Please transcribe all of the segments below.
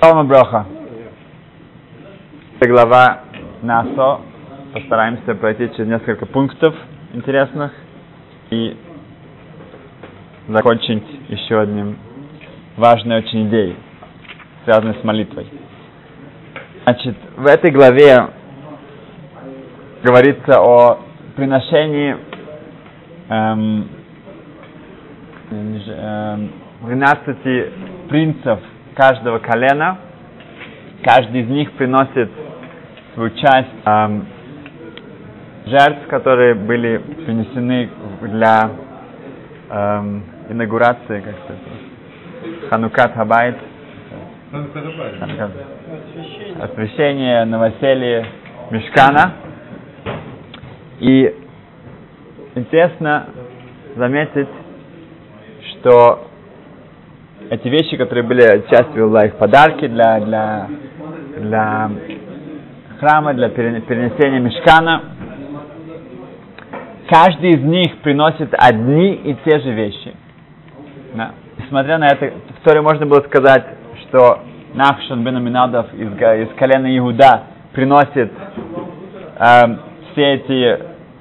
Шалма Броха. Глава НАСО. Постараемся пройти через несколько пунктов интересных и закончить еще одним важной очень идеей, связанной с молитвой. Значит, в этой главе говорится о приношении эм, эм, 12 принцев каждого колена. Каждый из них приносит свою часть эм, жертв, которые были принесены для эм, инаугурации, как сказать, Ханукат Хабайт, освящение, новоселье Мешкана. И интересно заметить, что эти вещи, которые были частью их подарки для, для, для храма, для перенесения мешкана, каждый из них приносит одни и те же вещи. Да. Несмотря на это, в Торе можно было сказать, что Нахшон бен Аминадов из, из колена Иуда приносит э, все эти,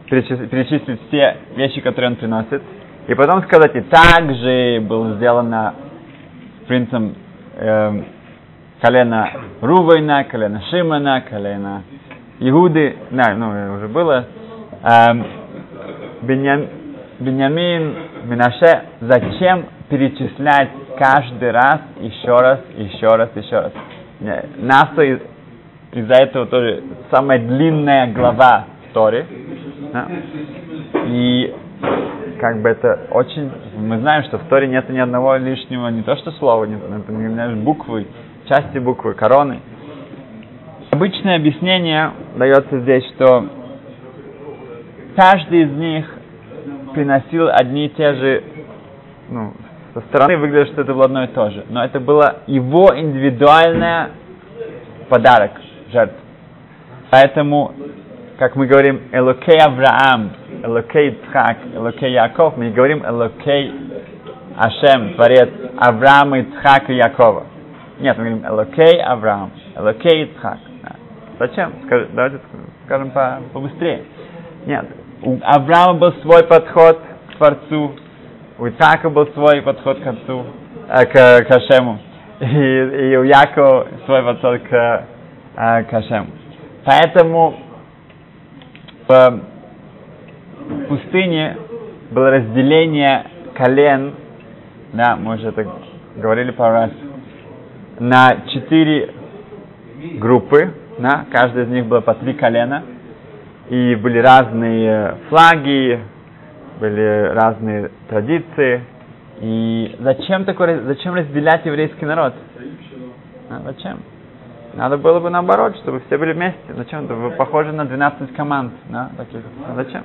перечислить все вещи, которые он приносит, и потом сказать, и также было сделано принцем э, колена Рувайна, колена Шимана, колена Иуды, да, ну, уже было, э, Беньям, Беньямин, Минаше, зачем перечислять каждый раз, еще раз, еще раз, еще раз. Наса из, из-за этого тоже самая длинная глава Торе. Да? И как бы это очень... Мы знаем, что в Торе нет ни одного лишнего, не то что слова, не, не, буквы, части буквы, короны. Обычное объяснение дается здесь, что каждый из них приносил одни и те же ну, со стороны выглядит, что это было одно и то же. Но это было его индивидуальный подарок, жертв. Поэтому, как мы говорим, Элокей Авраам, Элокей Цхак, Элокей Яков, мы не говорим Элокей Ашем, Творец Авраама, Ицхака и Якова. Нет, мы говорим Элокей Авраам, Элокей Ицхак. Зачем? Скажи, давайте скажем по, побыстрее. Нет, у Авраама был свой подход к Творцу, у Ицхака был свой подход к отцу, э, к, к Ашему, и, и у Якова свой подход к, э, к Ашему. Поэтому пустыне было разделение колен, да, мы уже это говорили пару раз, на четыре группы, да, каждая из них было по три колена, и были разные флаги, были разные традиции. И зачем такое, зачем разделять еврейский народ? А, зачем? Надо было бы наоборот, чтобы все были вместе. Зачем? Вы похожи на 12 команд. Да? Таких. А зачем?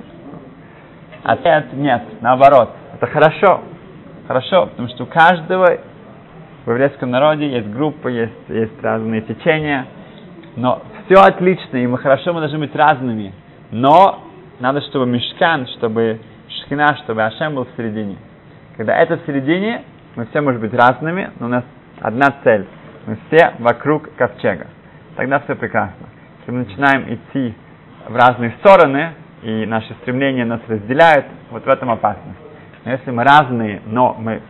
Ответ нет, наоборот. Это хорошо. Хорошо, потому что у каждого в еврейском народе есть группы, есть, есть разные течения. Но все отлично, и мы хорошо мы должны быть разными. Но надо, чтобы мешкан, чтобы Шхина, чтобы Ашем был в середине. Когда это в середине, мы все можем быть разными, но у нас одна цель. Мы все вокруг ковчега. Тогда все прекрасно. Если мы начинаем идти в разные стороны, и наши стремления нас разделяют, вот в этом опасность. Но если мы разные, но мы,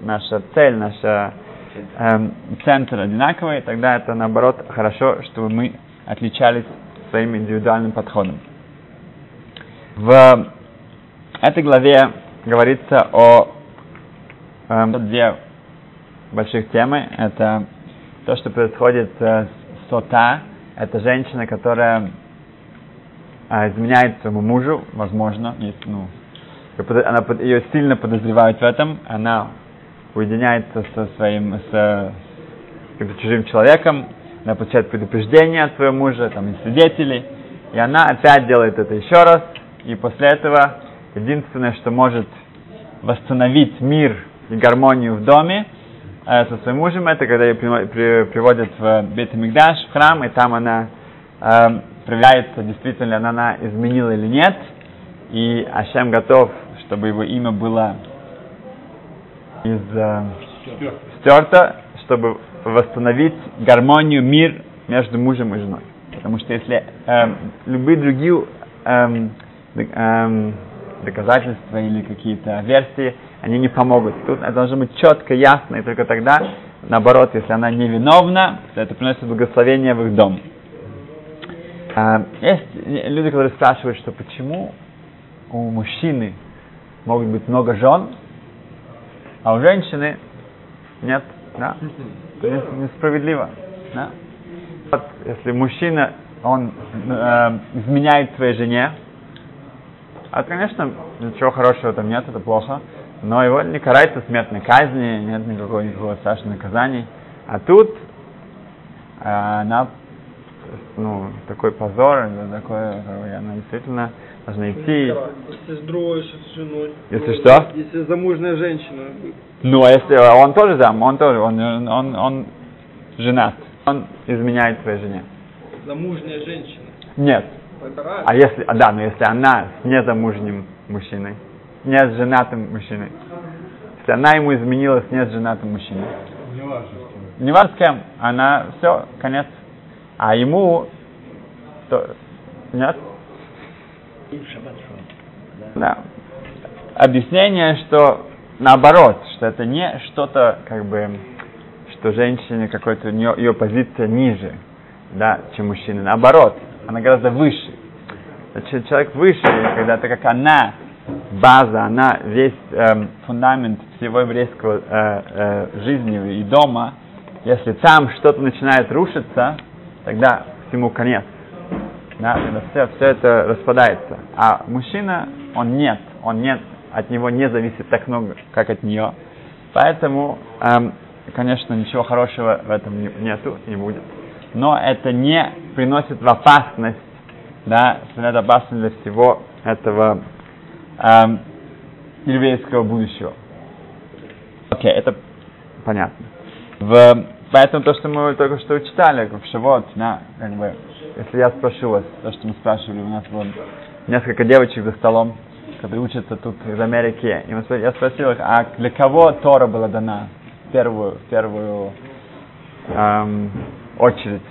наша цель, наш эм, центр одинаковый, тогда это наоборот хорошо, чтобы мы отличались своим индивидуальным подходом. В этой главе говорится о э, две больших темы. Это то, что происходит э, с сота. Это женщина, которая э, изменяет своему мужу, возможно, есть, ну, она, ее сильно подозревают в этом, она уединяется со своим, с, с чужим человеком, она получает предупреждение от своего мужа, там, и свидетелей, и она опять делает это еще раз, и после этого единственное, что может восстановить мир и гармонию в доме э, со своим мужем, это когда ее при, при, приводят в Бет Мигдаш, в храм, и там она э, проверяется, действительно она, она изменила или нет, и Ашем готов, чтобы его имя было из, э, стерто, чтобы восстановить гармонию, мир между мужем и женой. Потому что если эм, любые другие эм, эм, доказательства или какие-то версии, они не помогут. Тут это должно быть четко, ясно, и только тогда, наоборот, если она невиновна, то это приносит благословение в их дом. А, есть люди, которые спрашивают, что почему у мужчины могут быть много жен, а у женщины нет, да? Это несправедливо. Да? Вот, если мужчина, он э, изменяет своей жене, а, конечно, ничего хорошего там нет, это плохо, но его не карается смертной казни, нет никакого, никакого страшного наказания. А тут э, она, ну, такой позор, такое, она действительно должна идти. Если с другой с женой. Если что? Если замужняя женщина. Ну, а если он тоже зам, он тоже, он, он, он, он женат, он изменяет своей жене. Замужняя женщина. Нет. Это. А если, а, да, но если она с незамужним мужчиной, не с женатым мужчиной, если она ему изменила с не с женатым мужчиной, не важно с кем, она все, конец. А ему, то, нет? Да. Объяснение, что наоборот, что это не что-то, как бы, что женщине какой-то, ее, ее позиция ниже, да, чем мужчины. Наоборот, она гораздо выше. Значит, человек выше, когда то как она, база, она весь эм, фундамент всего еврейского э, э, жизни и дома, если там что-то начинает рушиться, тогда всему конец. Да, тогда все, все это распадается. А мужчина, он нет, он нет, от него не зависит так много, как от нее. Поэтому, эм, конечно, ничего хорошего в этом не, нету, не будет. Но это не приносит в опасность, да, это опасность для всего этого эм, еврейского будущего. Окей, okay, это понятно. В, поэтому то, что мы только что читали, как Шавот, да, как бы, если я спрошу вас, то, что мы спрашивали, у нас было несколько девочек за столом, которые учатся тут из Америки, и мы, я спросил их, а для кого Тора была дана в первую, в первую эм, очередь?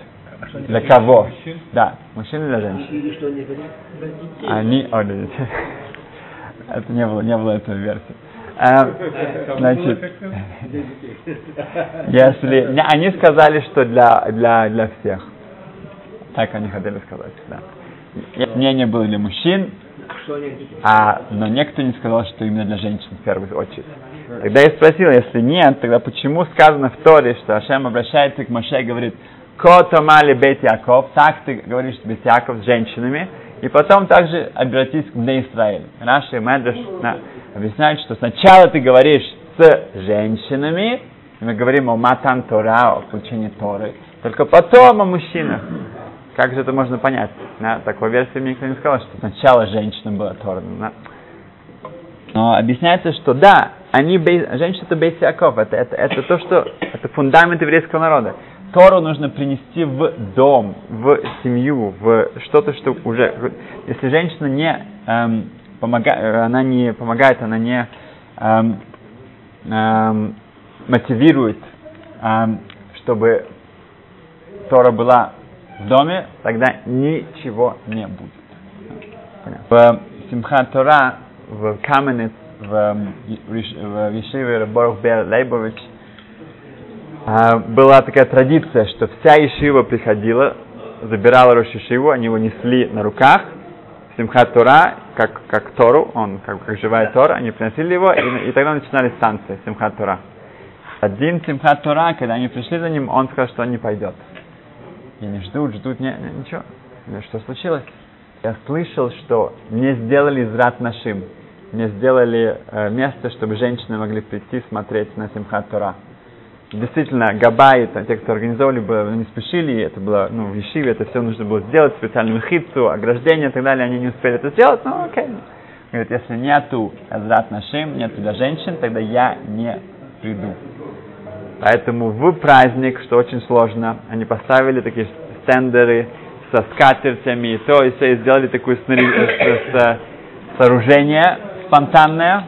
Для кого? Да, мужчин или женщин? Они, о, для детей. Это не было, не было этой версии. А, значит, если не, они сказали, что для для для всех, так они хотели сказать, да. Мнение было для мужчин, а, но никто не сказал, что именно для женщин в первую очередь. Тогда я спросил, если нет, тогда почему сказано в Торе, что Ашем обращается к Моше и говорит, Котомали Бет Яков, так ты говоришь Бет Яков с женщинами, и потом также обратись к Бне Израиль. Наши Медреш на, объясняют, что сначала ты говоришь с женщинами, мы говорим о Матан Тора, о получении Торы, только потом о мужчинах. Как же это можно понять? Да, такой версии мне никто не сказал, что сначала женщинам было Тора. Да. Но объясняется, что да, они, женщины это Бейт Яков, это, это, это то, что, это фундамент еврейского народа. Тору нужно принести в дом, в семью, в что-то, что уже... Если женщина не эм, помогает, она не помогает, она не эм, эм, мотивирует, эм, чтобы Тора была в доме, тогда ничего не будет. В Симхат Тора, в Каменец, в, эм, в Ешиве Бер Лейбович, была такая традиция, что вся Ешива приходила, забирала Рош Ешиву, они его несли на руках, Симхат Тора, как, как Тору, он как, как живая Тора, они приносили его, и, и тогда начинались танцы Симхат Тора. Один Симхат Тора, когда они пришли за ним, он сказал, что он не пойдет. И они ждут, ждут, не, не, ничего. Что случилось? Я слышал, что не сделали зрат нашим, не сделали э, место, чтобы женщины могли прийти смотреть на Симхат Тора действительно Габай, там, те, кто организовали, бы, не спешили, это было, ну, в Ешиве это все нужно было сделать, специальную хитцу, ограждение и так далее, они не успели это сделать, ну, окей. Говорит, если нету Азрат Нашим, нету для женщин, тогда я не приду. Поэтому в праздник, что очень сложно, они поставили такие стендеры со скатертями, и то, и все, и сделали такое снаряж... сооружение спонтанное,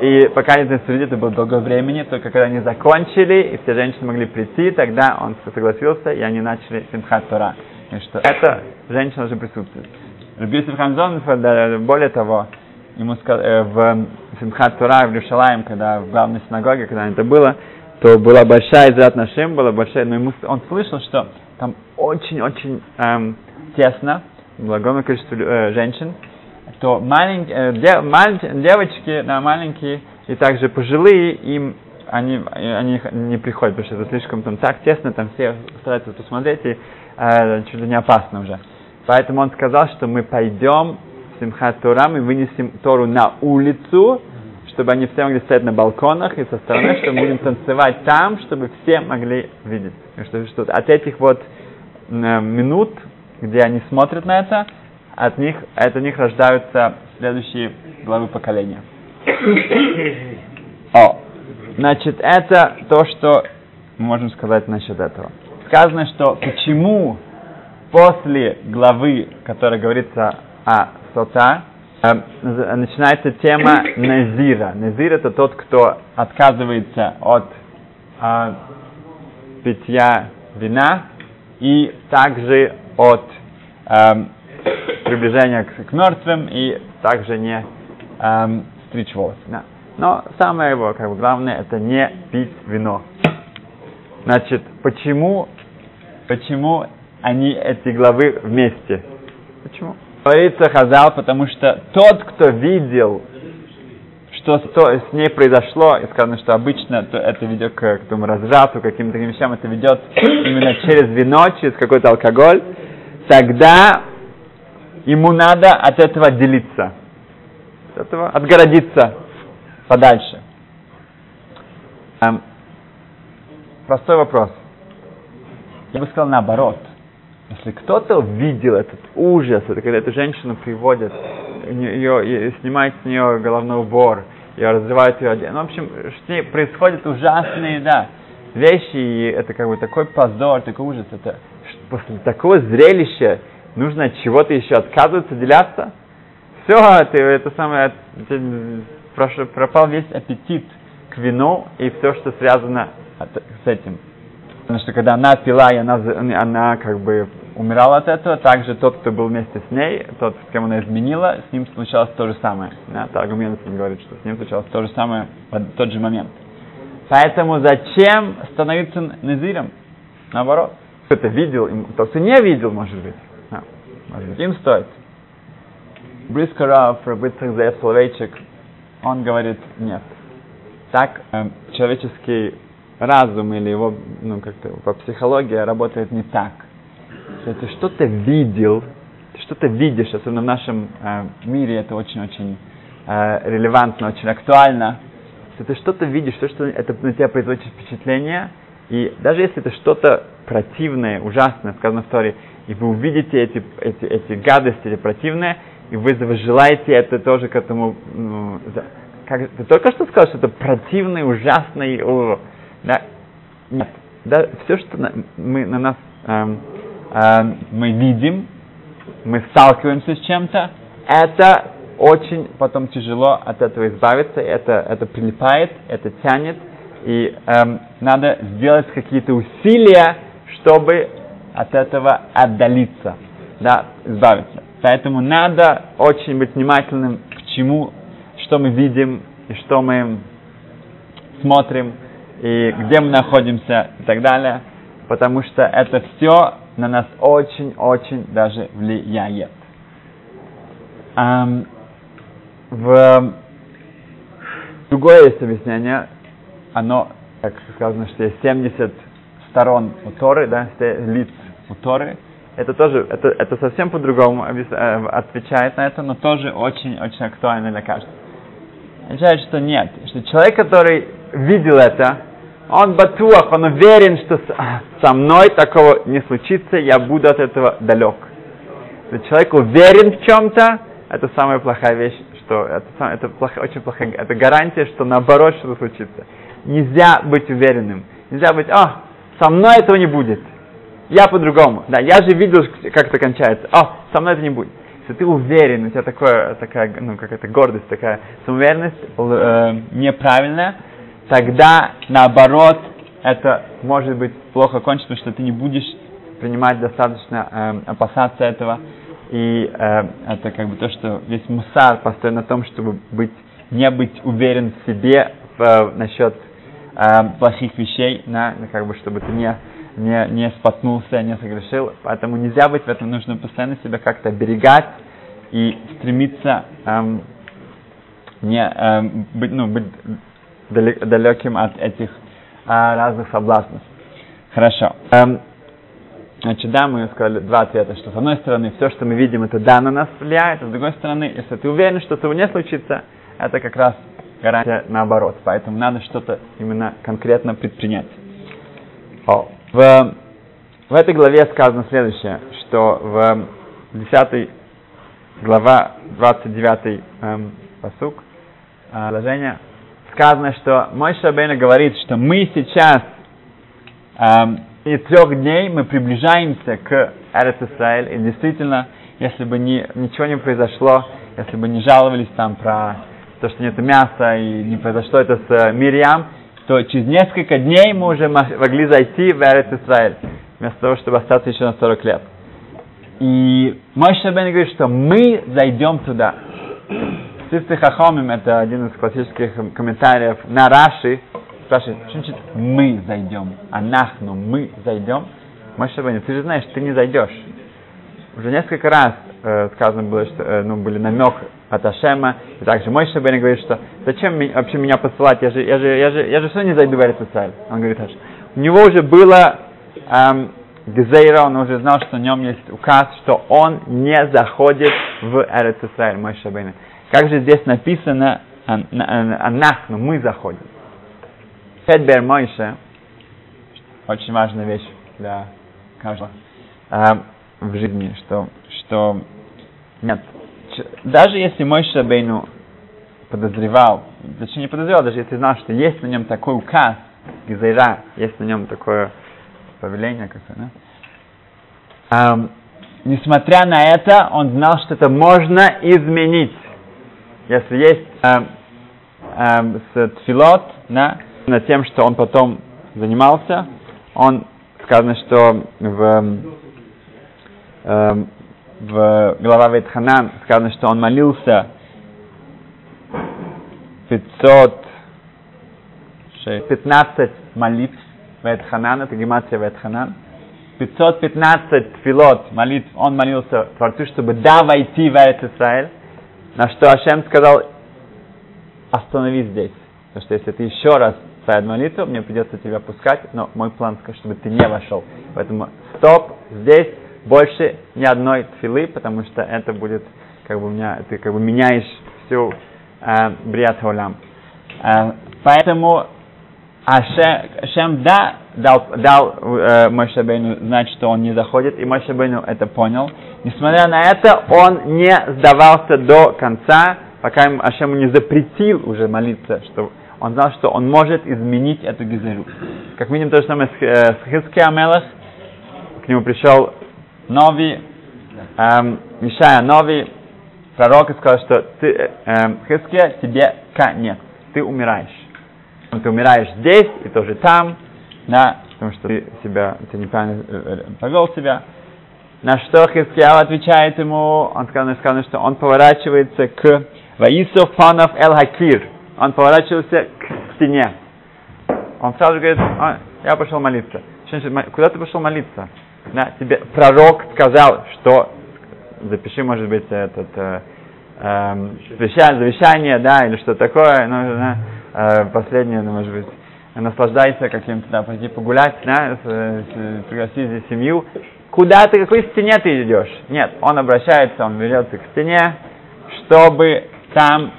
И пока они танцевали, это было долго времени, только когда они закончили, и все женщины могли прийти, тогда он согласился, и они начали Симхат Тора. И что эта женщина уже присутствует. Рабиусиф Хамзон, более того, ему сказал, э, в Симхат Тора в Люшалаем, когда в главной синагоге, когда это было, то была большая израт нашим, была большая, но ему, он слышал, что там очень-очень эм, тесно, было огромное количество э, женщин, то маленькие, э, де, маль, девочки, да, маленькие, и также пожилые, им они, они не приходят, потому что это слишком там так тесно, там все стараются посмотреть, и э, чуть ли не опасно уже. Поэтому он сказал, что мы пойдем в Симхат Тора, мы вынесем Тору на улицу, чтобы они все могли стоять на балконах и со стороны, что мы будем танцевать там, чтобы все могли видеть. И что, что от этих вот э, минут, где они смотрят на это, от них, от них рождаются следующие главы поколения. О, значит, это то, что мы можем сказать насчет этого. Сказано, что почему после главы, которая говорится о сота, э, начинается тема Назира. Назир это тот, кто отказывается от э, питья вина и также от э, приближения к, к мертвым и также не эм, стричь волосы. Да. Но самое его, как бы, главное, это не пить вино. Значит, почему, почему они эти главы вместе? Почему? Говорится Хазал, потому что тот, кто видел, что с ней произошло, и сказано, что обычно это ведет к, к тому разврату, каким-то таким вещам, это ведет именно через вино, через какой-то алкоголь, тогда ему надо от этого отделиться, от этого отгородиться подальше. Эм, простой вопрос. Я бы сказал наоборот. Если кто-то видел этот ужас, это когда эту женщину приводят, ее, снимают с нее головной убор, ее разрывают ее одежду. Ну, в общем, с ней происходят ужасные, да, вещи, и это как бы такой позор, такой ужас. Это после такого зрелища нужно от чего-то еще отказываться, деляться. Все, ты, это самое, пропал весь аппетит к вину и все, что связано с этим. Потому что когда она пила, и она, она как бы умирала от этого, также тот, кто был вместе с ней, тот, с кем она изменила, с ним случалось то же самое. Да, аргумент говорит, что с ним случалось то же самое в тот же момент. Поэтому зачем становиться назиром? Наоборот. Кто-то видел, тот, кто не видел, может быть. Да, может быть, им стоит. Близко Раф, Рабыцах Заев Соловейчик, он говорит, нет. Так э, человеческий разум или его, ну, как-то по психологии работает не так. Если ты что-то видел, ты что-то видишь, особенно в нашем э, мире это очень-очень э, релевантно, очень актуально. Если ты что-то видишь, то, что это на тебя производит впечатление, и даже если это что-то противное, ужасное, сказано в Торе, и вы увидите эти, эти, эти гадости или противное, и вы желаете это тоже к этому... Ну, как, ты только что сказал, что это противный, ужасный... О, да? Нет. Да, все, что на, мы, на нас эм, эм, мы видим, мы сталкиваемся с чем-то, это очень потом тяжело от этого избавиться, это, это прилипает, это тянет, и эм, надо сделать какие-то усилия, чтобы от этого отдалиться, да, избавиться. Поэтому надо очень быть внимательным к чему, что мы видим и что мы смотрим, и где мы находимся и так далее, потому что это все на нас очень-очень даже влияет. Um, в другое есть объяснение, оно, как сказано, что есть 70 сторон у Торы, да, лиц у Торы, это тоже, это, это совсем по-другому э, отвечает на это, но тоже очень-очень актуально для каждого. Означает, что нет, что человек, который видел это, он батуах, он уверен, что со мной такого не случится, я буду от этого далек. Если человек уверен в чем-то, это самая плохая вещь, что это, это плохо, очень плохая, это гарантия, что наоборот что-то случится. Нельзя быть уверенным. Нельзя быть, а, со мной этого не будет. Я по-другому. Да, я же видел, как это кончается. О, со мной это не будет. если ты уверен, у тебя такое, такая, ну, какая-то гордость, такая самоуверенность э, неправильная, тогда, наоборот, это может быть плохо кончится, потому что ты не будешь принимать достаточно, э, опасаться этого. И э, это как бы то, что весь мусар построен на том, чтобы быть, не быть уверен в себе э, насчет э, плохих вещей, на, как бы, чтобы ты не, не, не споткнулся, не согрешил. Поэтому нельзя быть в этом, нужно постоянно себя как-то оберегать и стремиться эм, не, эм, быть, ну, быть далеким от этих э, разных соблазнов. Хорошо. Эм, Значит, да, мы сказали два ответа, что с одной стороны, все, что мы видим, это да, на нас влияет, а с другой стороны, если ты уверен, что этого не случится, это как раз гарантия наоборот. Поэтому надо что-то именно конкретно предпринять. О. В, в этой главе сказано следующее, что в 10 глава 29 эм, посук э, положение сказано, что мой Шабейна говорит, что мы сейчас эм, и трех дней мы приближаемся к Эрес Исраэль, и действительно, если бы ни, ничего не произошло, если бы не жаловались там про то, что нет мяса, и не произошло это с э, Мирьям, то через несколько дней мы уже могли зайти в Эрес Исраэль, вместо того, чтобы остаться еще на 40 лет. И мой Шабен говорит, что мы зайдем туда. Сифты Хахомим, это один из классических комментариев на Раши, спрашивает, что значит мы зайдем, а нахну, мы зайдем. Мой Шабанин, ты же знаешь, ты не зайдешь. Уже несколько раз э, сказано было, что э, ну, были намек от Ашема, и также мой Шабанин говорит, что зачем вообще меня посылать, я же, я же, я же, я же все не зайду в Эрицесаль. Он говорит, Аш. у него уже было эм, Гзейра, он уже знал, что в нем есть указ, что он не заходит в Эрицесаль, мой Шабанин. Как же здесь написано, анахну, мы заходим. Хедбер Мойше, очень важная вещь для каждого э, в жизни, что, что нет, даже если мой Шабейну подозревал, зачем не подозревал, даже если знал, что есть на нем такой указ, Гизайра, есть на нем такое повеление, как да? Um, несмотря на это, он знал, что это можно изменить. Если есть um, um, с тфилот, да, над тем, что он потом занимался, он сказано, что в, э, в глава Ветханан сказано, что он молился 500 15 молитв Ветханан, это гематрия Ветханан. 515 филот молитв он молился Творцу, чтобы да войти в Израиль, на что Ашем сказал, остановись здесь. Потому что если ты еще раз своя молитва, мне придется тебя пускать, но мой план, чтобы ты не вошел. Поэтому стоп, здесь больше ни одной тфилы, потому что это будет, как бы, у меня, ты как бы меняешь всю э, бриат холям. Э, поэтому Ашем, да, дал, дал э, Мойшабейну знать, что он не заходит, и Мойшабейну это понял. Несмотря на это, он не сдавался до конца, пока ему Ашему не запретил уже молиться, что он знал, что он может изменить эту гизеру. Как видим, то же самое с, э, с Хизкия Амелах. К нему пришел новый, эм, Мишая новый пророк сказал, что ты, эм, Хизкия, тебе конец, ты умираешь. Ты умираешь здесь и тоже там, да, потому что ты себя, ты неправильно э, повел себя. На что Хискияу отвечает ему, он сказал, сказано, что он поворачивается к Ваисов Фанов Эл Хакир, он поворачивался к стене. Он сразу говорит, я пошел молиться. Куда ты пошел молиться? Да, тебе пророк сказал, что запиши, может быть, этот э, э, завещание, да, или что такое, ну, да, э, последнее, ну, может быть, наслаждайся каким-то, да, пойди погулять, да, пригласи здесь семью. Куда ты, какой стене ты идешь? Нет, он обращается, он ведется к стене, чтобы там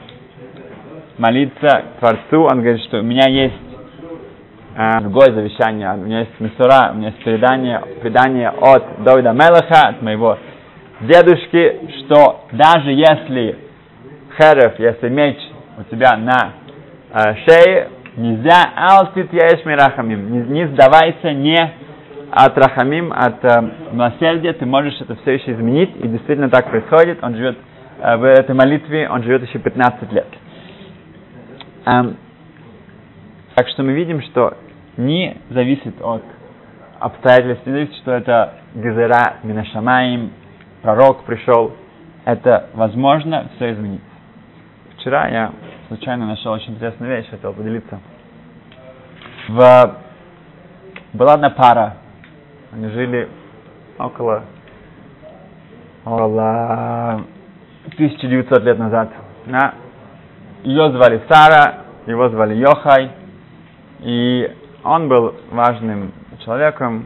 молиться Творцу, он говорит, что у меня есть другое завещание, у меня есть Мисура, у меня есть предание, предание от Давида Мелаха, от моего дедушки, что даже если херев, если меч у тебя на э, шее, нельзя алтит яеш мирахамим, не, не сдавайся, не от рахамим, от э, милосердия, ты можешь это все еще изменить, и действительно так происходит. Он живет э, в этой молитве, он живет еще 15 лет. Эм, так что мы видим, что не зависит от обстоятельств, не зависит, что это Гезера Минашамаим, пророк пришел. Это возможно все изменить. Вчера я случайно нашел очень интересную вещь, хотел поделиться. В... Была одна пара, они жили около, около 1900 лет назад. Да? Ее звали Сара, его звали Йохай, и он был важным человеком,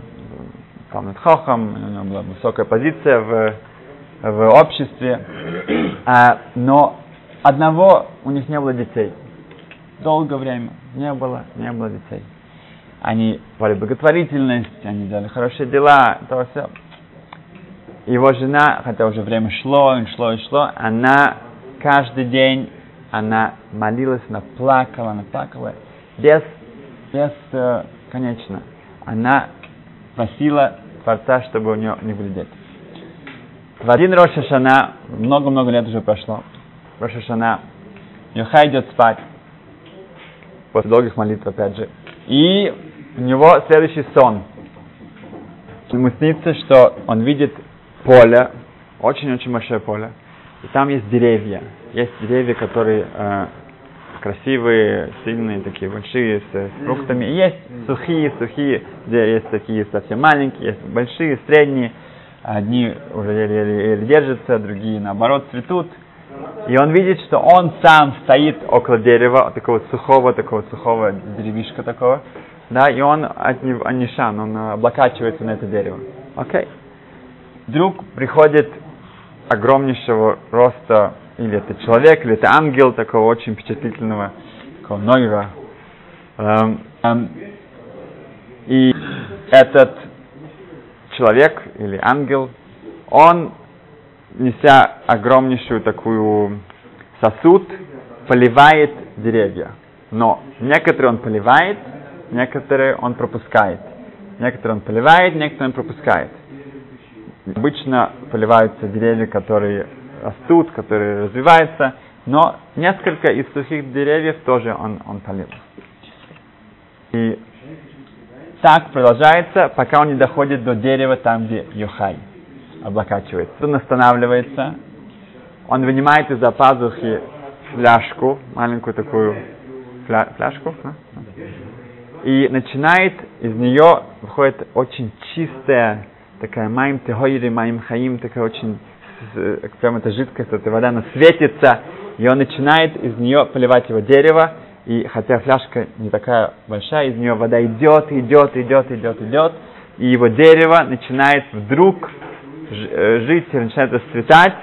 Талмит Хохам, у него была высокая позиция в, в обществе, а, но одного у них не было детей. Долгое время не было, не было детей. Они были благотворительность, они делали хорошие дела, то все. Его жена, хотя уже время шло, и шло, и шло, она каждый день, она молилась, она плакала, она плакала, без, без, конечно, она просила Творца, чтобы у нее не были дети. В один Роша Шана, много-много лет уже прошло, Роша Шана, Йоха идет спать, после долгих молитв, опять же, и у него следующий сон. Ему снится, что он видит поле, очень-очень большое поле, и там есть деревья. Есть деревья, которые э, красивые, сильные, такие большие, с, фруктами. Есть сухие, сухие, где есть такие совсем маленькие, есть большие, средние. Одни уже еле-еле держатся, другие наоборот цветут. И он видит, что он сам стоит около дерева, такого сухого, такого сухого деревишка такого, да, и он от него, анишан, он облокачивается на это дерево. Окей. Okay. Вдруг приходит огромнейшего роста или это человек, или это ангел такого очень впечатлительного, такого Нойра. Эм, эм, и этот человек или ангел, он, неся огромнейшую такую сосуд, поливает деревья. Но некоторые он поливает, некоторые он пропускает. Некоторые он поливает, некоторые он пропускает. Обычно поливаются деревья, которые растут, которые развиваются, но несколько из сухих деревьев тоже он, он полил. И так продолжается, пока он не доходит до дерева там, где Йохай облокачивается. Он останавливается, он вынимает из-за пазухи фляжку, маленькую такую фля, фляжку, да? и начинает, из нее выходит очень чистая такая маим техойри, маим хаим, такая очень прям эта жидкость, эта вода, она светится, и он начинает из нее поливать его дерево, и хотя фляжка не такая большая, из нее вода идет, идет, идет, идет, идет, и его дерево начинает вдруг э, жить, начинает расцветать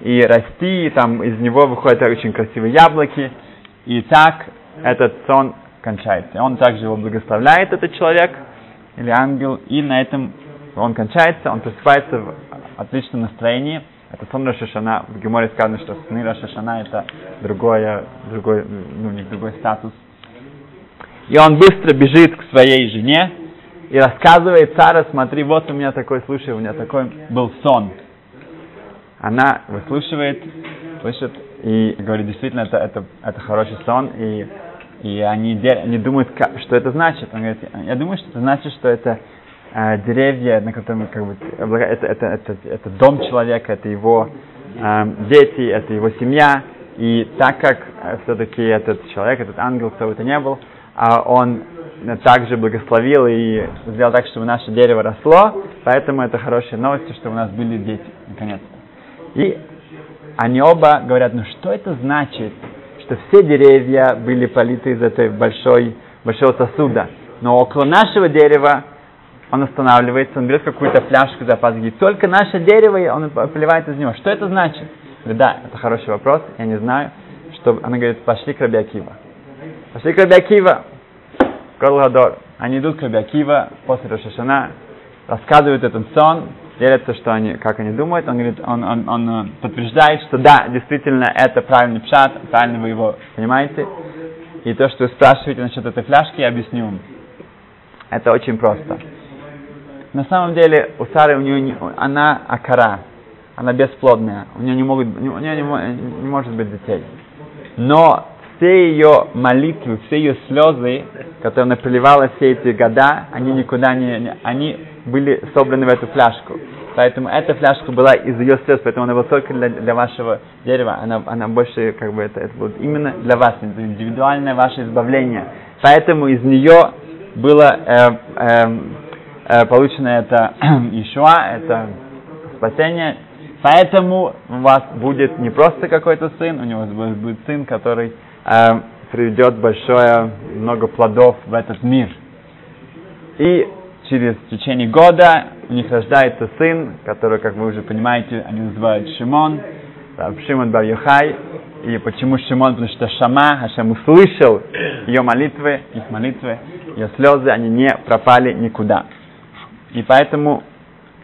и расти, и там из него выходят очень красивые яблоки, и так этот сон кончается. Он также его благословляет, этот человек, или ангел, и на этом он кончается, он просыпается в отличном настроении, это сон Рашашана. В Геморе сказано, что сны Рашашана это другое, другой, ну, не другой статус. И он быстро бежит к своей жене и рассказывает Сара, смотри, вот у меня такой, слушай, у меня такой был сон. Она выслушивает, слышит и говорит, действительно, это, это, это хороший сон, и, и они, они думают, что это значит. Он говорит, я думаю, что это значит, что это э, деревья, на котором как бы, это, это, это, это дом человека, это его э, дети, это его семья. И так как э, все-таки этот человек, этот ангел, кто бы это не был, э, он также благословил и сделал так, чтобы наше дерево росло, поэтому это хорошая новость, что у нас были дети, наконец-то. И они оба говорят, ну что это значит, что все деревья были политы из этой большой, большого сосуда, но около нашего дерева он останавливается, он берет какую-то фляжку запас, говорит, только наше дерево, он поливает из него. Что это значит? Да, это хороший вопрос, я не знаю. Что, она говорит, пошли к Рабиакива. Пошли к Рабиакива. Колгадор. Они идут к Рабиакива после Рошашана, рассказывают этот сон, делятся, что они, как они думают. Он говорит, он, он, он э, подтверждает, что да, действительно, это правильный пшат, правильно вы его понимаете. И то, что вы спрашиваете насчет этой фляжки, я объясню. Это очень просто. На самом деле у Сары, у нее не- она акара, она бесплодная, у нее не, могут, у нее не, не может быть детей. Но все ее молитвы, все ее слезы, которые она проливала все эти года, они никуда не, они были собраны в эту фляжку. Поэтому эта фляжка была из ее слез, поэтому она была только для, для вашего дерева, она, она больше, как бы, это, это будет именно для вас, индивидуальное ваше избавление. Поэтому из нее было э, э, получено это Ишуа, это спасение. Поэтому у вас будет не просто какой-то сын, у него будет, сын, который э, приведет большое, много плодов в этот мир. И через течение года у них рождается сын, который, как вы уже понимаете, они называют Шимон, Шимон бар Йохай. И почему Шимон? Потому что Шама, Хашем услышал ее молитвы, их молитвы, ее слезы, они не пропали никуда. И поэтому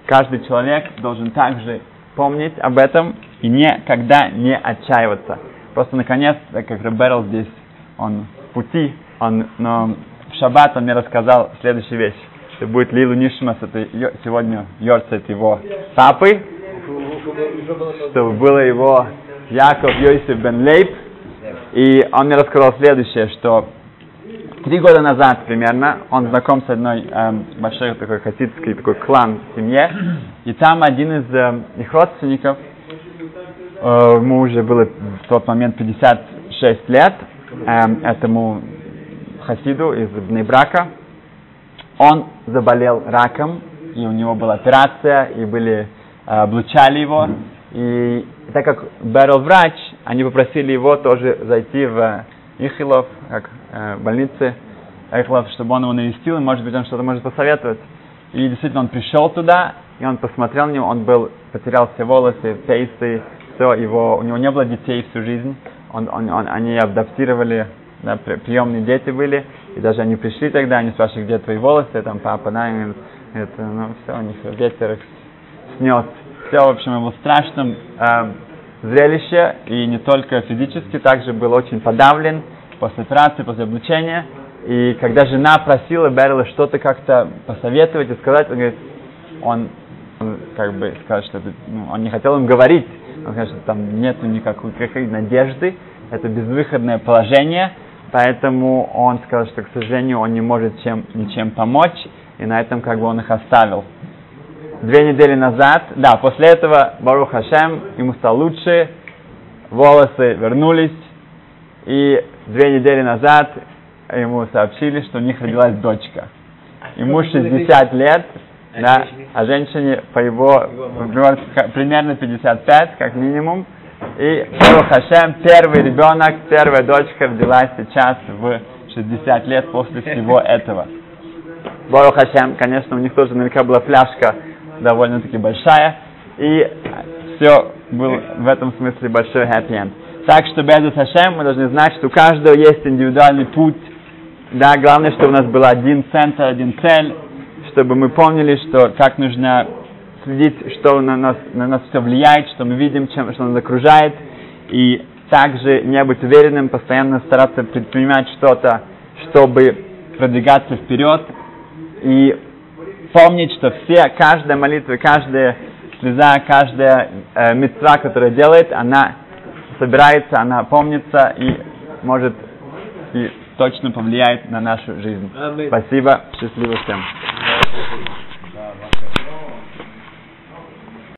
каждый человек должен также помнить об этом и никогда не отчаиваться. Просто наконец, так как Реберл здесь, он в пути, он, но в шаббат он мне рассказал следующую вещь, что будет Лилу Нишмас, это сегодня Йорцет его папы, что было его Яков Йосиф бен Лейб, и он мне рассказал следующее, что три года назад примерно он знаком с одной эм, большой такой хасидской такой клан семье, и там один из эм, их родственников, э, ему уже было в тот момент 56 лет, эм, этому хасиду из Бнейбрака, он заболел раком, и у него была операция, и были, э, облучали его, и так как Берл врач, они попросили его тоже зайти в Ихилов, как э, больнице Ихилов, чтобы он его навестил, и может быть он что-то может посоветовать. И действительно он пришел туда, и он посмотрел на него, он был, потерял все волосы, фейсы, все, его, у него не было детей всю жизнь, он, он, он- они адаптировали, да, при- приемные дети были, и даже они пришли тогда, они спрашивали, где твои волосы, там папа, да, и это, ну все, у них ветер их снес. Все, в общем, было страшным э, зрелище, и не только физически, также был очень подавлен после операции, после облучения. И когда жена просила Берла что-то как-то посоветовать и сказать, он говорит, он, как бы сказал, что это, ну, он не хотел им говорить, он сказал, что там нет никакой, никакой надежды, это безвыходное положение, поэтому он сказал, что, к сожалению, он не может чем, ничем помочь, и на этом как бы он их оставил две недели назад, да, после этого Барух Хашем, ему стало лучше, волосы вернулись, и две недели назад ему сообщили, что у них родилась дочка. Ему 60 лет, да, а женщине по его, примерно 55, как минимум. И Барух Хашем, первый ребенок, первая дочка родилась сейчас в 60 лет после всего этого. Барух Хашем, конечно, у них тоже наверняка была фляжка довольно-таки большая, и все было в этом смысле большой happy end. Так что без Хашем мы должны знать, что у каждого есть индивидуальный путь. Да, главное, чтобы у нас был один центр, один цель, чтобы мы помнили, что как нужно следить, что на нас, на нас все влияет, что мы видим, чем, что нас окружает, и также не быть уверенным, постоянно стараться предпринимать что-то, чтобы продвигаться вперед, и помнить, что все, каждая молитва, каждая слеза, каждая э, мецва, которая делает, она собирается, она помнится и может и точно повлияет на нашу жизнь. Аминь. Спасибо, счастливо всем.